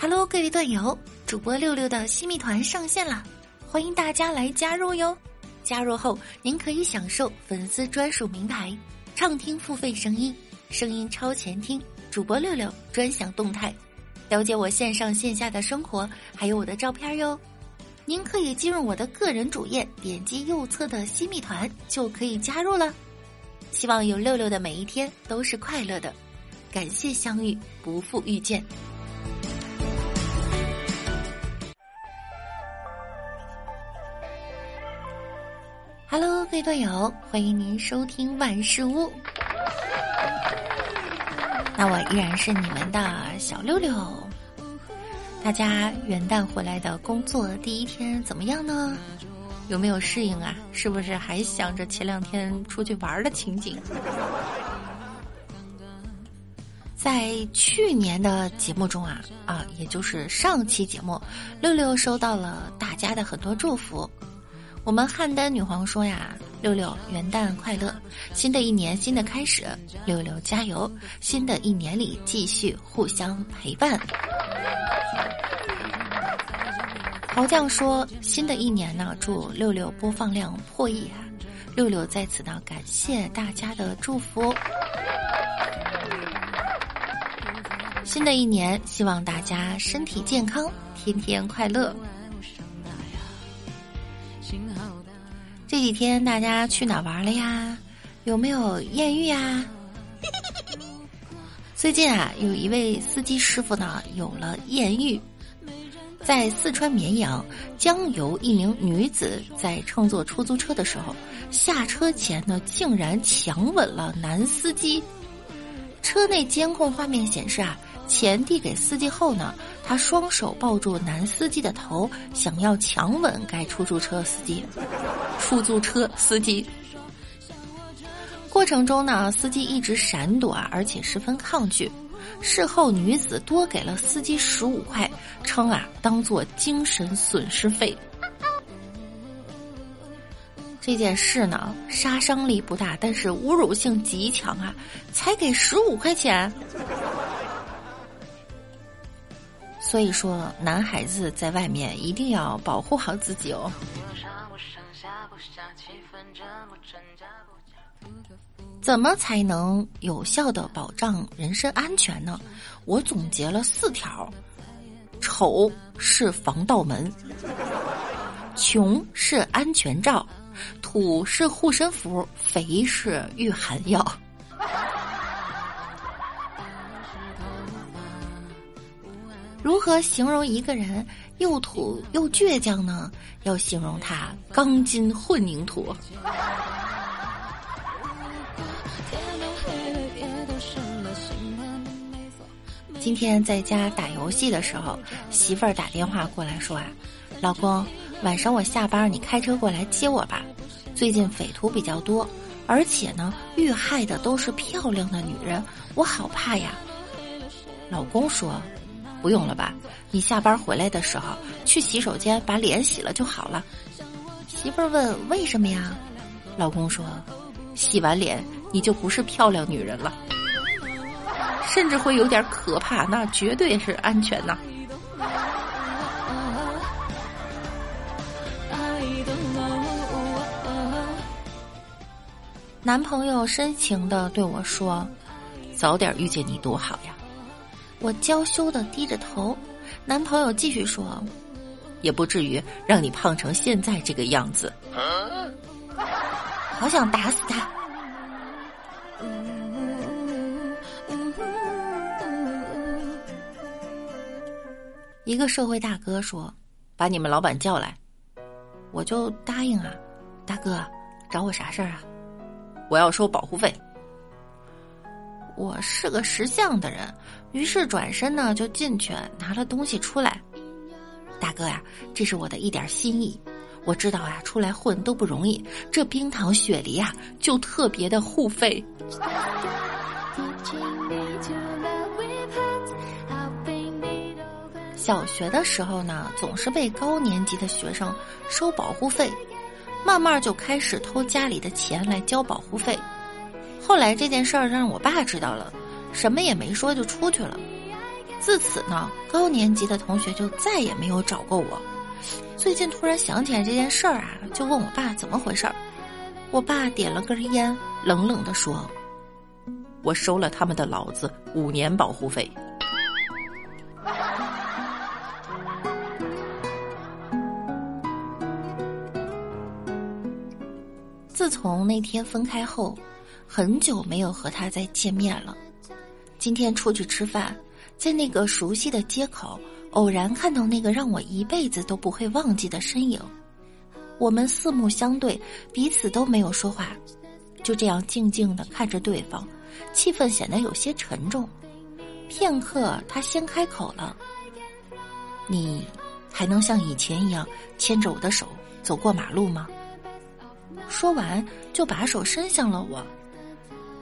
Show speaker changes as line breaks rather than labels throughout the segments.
Hello，各位段友，主播六六的新密团上线了，欢迎大家来加入哟！加入后，您可以享受粉丝专属名牌、畅听付费声音、声音超前听、主播六六专享动态，了解我线上线下的生活，还有我的照片哟。您可以进入我的个人主页，点击右侧的新密团就可以加入了。希望有六六的每一天都是快乐的，感谢相遇，不负遇见。Hello，各位队友，欢迎您收听万事屋。那我依然是你们的小六六。大家元旦回来的工作第一天怎么样呢？有没有适应啊？是不是还想着前两天出去玩的情景？在去年的节目中啊啊，也就是上期节目，六六收到了大家的很多祝福。我们汉丹女皇说呀：“六六元旦快乐，新的一年新的开始，六六加油！新的一年里继续互相陪伴。”豪将说：“新的一年呢，祝六六播放量破亿啊！六六在此呢，感谢大家的祝福。新的一年，希望大家身体健康，天天快乐。”这几天大家去哪玩了呀？有没有艳遇呀？最近啊，有一位司机师傅呢有了艳遇，在四川绵阳江油，一名女子在乘坐出租车的时候，下车前呢竟然强吻了男司机。车内监控画面显示啊，钱递给司机后呢。他双手抱住男司机的头，想要强吻该出租车司机。出租车司机过程中呢，司机一直闪躲啊，而且十分抗拒。事后，女子多给了司机十五块，称啊当做精神损失费。这件事呢，杀伤力不大，但是侮辱性极强啊！才给十五块钱。所以说，男孩子在外面一定要保护好自己哦。怎么才能有效的保障人身安全呢？我总结了四条：丑是防盗门，穷是安全罩，土是护身符，肥是御寒药。如何形容一个人又土又倔强呢？要形容他钢筋混凝土。今天在家打游戏的时候，媳妇儿打电话过来说啊：“老公，晚上我下班你开车过来接我吧。最近匪徒比较多，而且呢，遇害的都是漂亮的女人，我好怕呀。”老公说。不用了吧？你下班回来的时候去洗手间把脸洗了就好了。媳妇儿问：“为什么呀？”老公说：“洗完脸你就不是漂亮女人了，甚至会有点可怕，那绝对是安全呐。”男朋友深情的对我说：“早点遇见你多好呀。”我娇羞的低着头，男朋友继续说：“也不至于让你胖成现在这个样子。”好想打死他！一个社会大哥说：“把你们老板叫来。”我就答应啊，大哥，找我啥事儿啊？我要收保护费。我是个识相的人，于是转身呢就进去拿了东西出来。大哥呀，这是我的一点心意。我知道啊，出来混都不容易，这冰糖雪梨啊就特别的护费。小学的时候呢，总是被高年级的学生收保护费，慢慢就开始偷家里的钱来交保护费。后来这件事儿让我爸知道了，什么也没说就出去了。自此呢，高年级的同学就再也没有找过我。最近突然想起来这件事儿啊，就问我爸怎么回事儿。我爸点了根烟，冷冷的说：“我收了他们的老子五年保护费。”自从那天分开后，很久没有和他再见面了。今天出去吃饭，在那个熟悉的街口，偶然看到那个让我一辈子都不会忘记的身影。我们四目相对，彼此都没有说话，就这样静静的看着对方，气氛显得有些沉重。片刻，他先开口了：“你还能像以前一样牵着我的手走过马路吗？”说完，就把手伸向了我。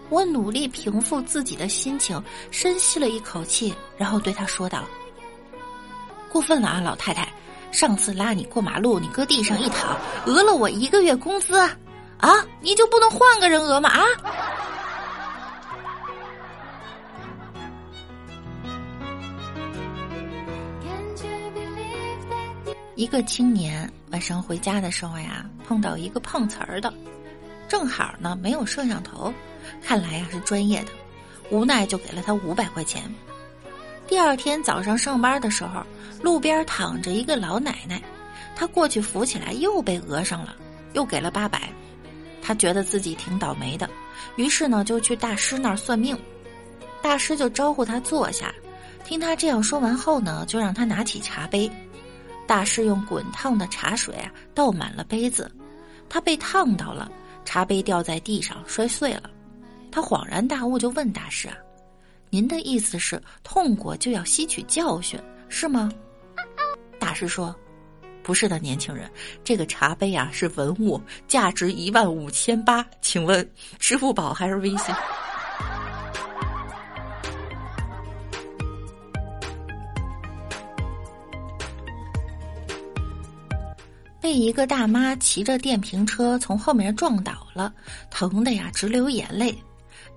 我努力平复自己的心情，深吸了一口气，然后对他说道：“过分了啊，老太太！上次拉你过马路，你搁地上一躺，讹了我一个月工资，啊，你就不能换个人讹吗？啊！”一个青年晚上回家的时候呀，碰到一个碰瓷儿的，正好呢没有摄像头，看来呀是专业的，无奈就给了他五百块钱。第二天早上上班的时候，路边躺着一个老奶奶，他过去扶起来，又被讹上了，又给了八百。他觉得自己挺倒霉的，于是呢就去大师那儿算命，大师就招呼他坐下，听他这样说完后呢，就让他拿起茶杯。大师用滚烫的茶水啊倒满了杯子，他被烫到了，茶杯掉在地上摔碎了。他恍然大悟，就问大师啊：“您的意思是痛过就要吸取教训，是吗？”大师说：“不是的，年轻人，这个茶杯啊是文物，价值一万五千八，请问支付宝还是微信？”被一个大妈骑着电瓶车从后面撞倒了，疼的呀直流眼泪，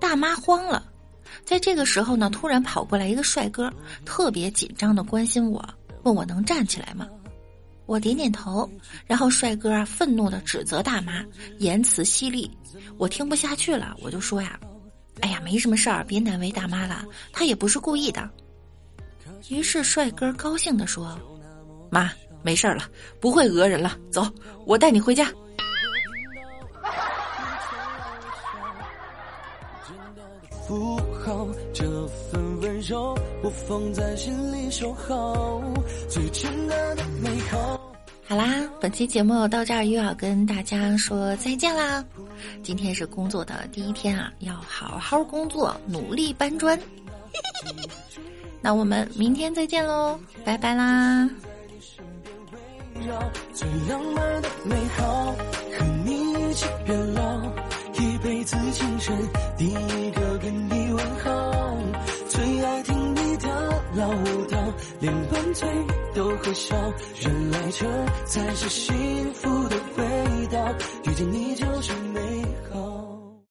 大妈慌了。在这个时候呢，突然跑过来一个帅哥，特别紧张的关心我，问我能站起来吗？我点点头，然后帅哥啊愤怒的指责大妈，言辞犀利，我听不下去了，我就说呀，哎呀，没什么事儿，别难为大妈了，她也不是故意的。于是帅哥高兴的说，妈。没事了，不会讹人了。走，我带你回家。好啦，本期节目到这儿又要跟大家说再见啦。今天是工作的第一天啊，要好好工作，努力搬砖。那我们明天再见喽，拜拜啦。最浪漫的美好，和你一起变老，一辈子情深，连拌嘴都会笑。原来这才是幸福的味道，遇见你就是。